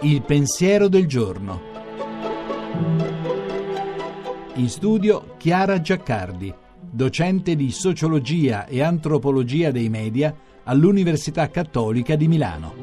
Il pensiero del giorno. In studio Chiara Giaccardi, docente di sociologia e antropologia dei media all'Università Cattolica di Milano.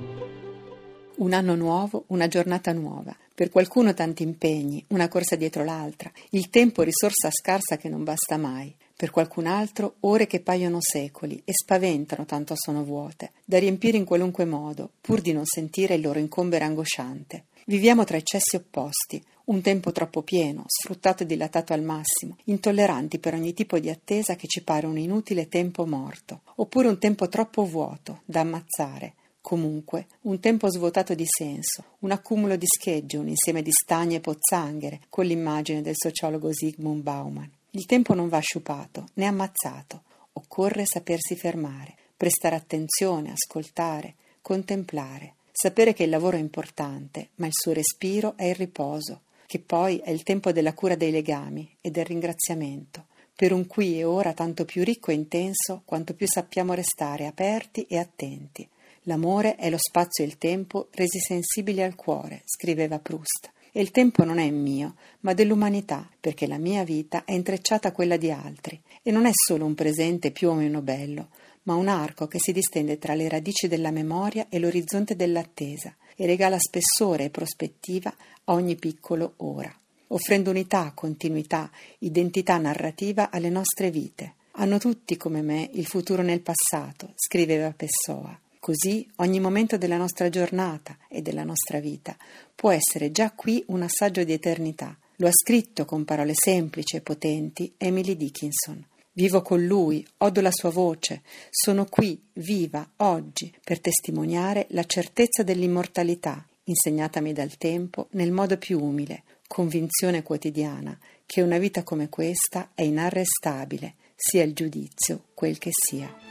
Un anno nuovo, una giornata nuova. Per qualcuno tanti impegni, una corsa dietro l'altra, il tempo risorsa scarsa che non basta mai. Per qualcun altro ore che paiono secoli e spaventano tanto sono vuote, da riempire in qualunque modo, pur di non sentire il loro incombere angosciante. Viviamo tra eccessi opposti, un tempo troppo pieno, sfruttato e dilatato al massimo, intolleranti per ogni tipo di attesa che ci pare un inutile tempo morto, oppure un tempo troppo vuoto, da ammazzare, Comunque, un tempo svuotato di senso, un accumulo di schegge, un insieme di stagni e pozzanghere, con l'immagine del sociologo Zygmunt Bauman. Il tempo non va sciupato né ammazzato, occorre sapersi fermare, prestare attenzione, ascoltare, contemplare, sapere che il lavoro è importante, ma il suo respiro è il riposo, che poi è il tempo della cura dei legami e del ringraziamento, per un qui e ora tanto più ricco e intenso quanto più sappiamo restare aperti e attenti. L'amore è lo spazio e il tempo resi sensibili al cuore, scriveva Proust. E il tempo non è mio, ma dell'umanità, perché la mia vita è intrecciata a quella di altri, e non è solo un presente più o meno bello, ma un arco che si distende tra le radici della memoria e l'orizzonte dell'attesa, e regala spessore e prospettiva a ogni piccolo ora, offrendo unità, continuità, identità narrativa alle nostre vite. Hanno tutti come me il futuro nel passato, scriveva Pessoa. Così ogni momento della nostra giornata e della nostra vita può essere già qui un assaggio di eternità. Lo ha scritto con parole semplici e potenti Emily Dickinson. Vivo con lui, odo la sua voce, sono qui, viva, oggi, per testimoniare la certezza dell'immortalità, insegnatami dal tempo nel modo più umile, convinzione quotidiana che una vita come questa è inarrestabile, sia il giudizio quel che sia.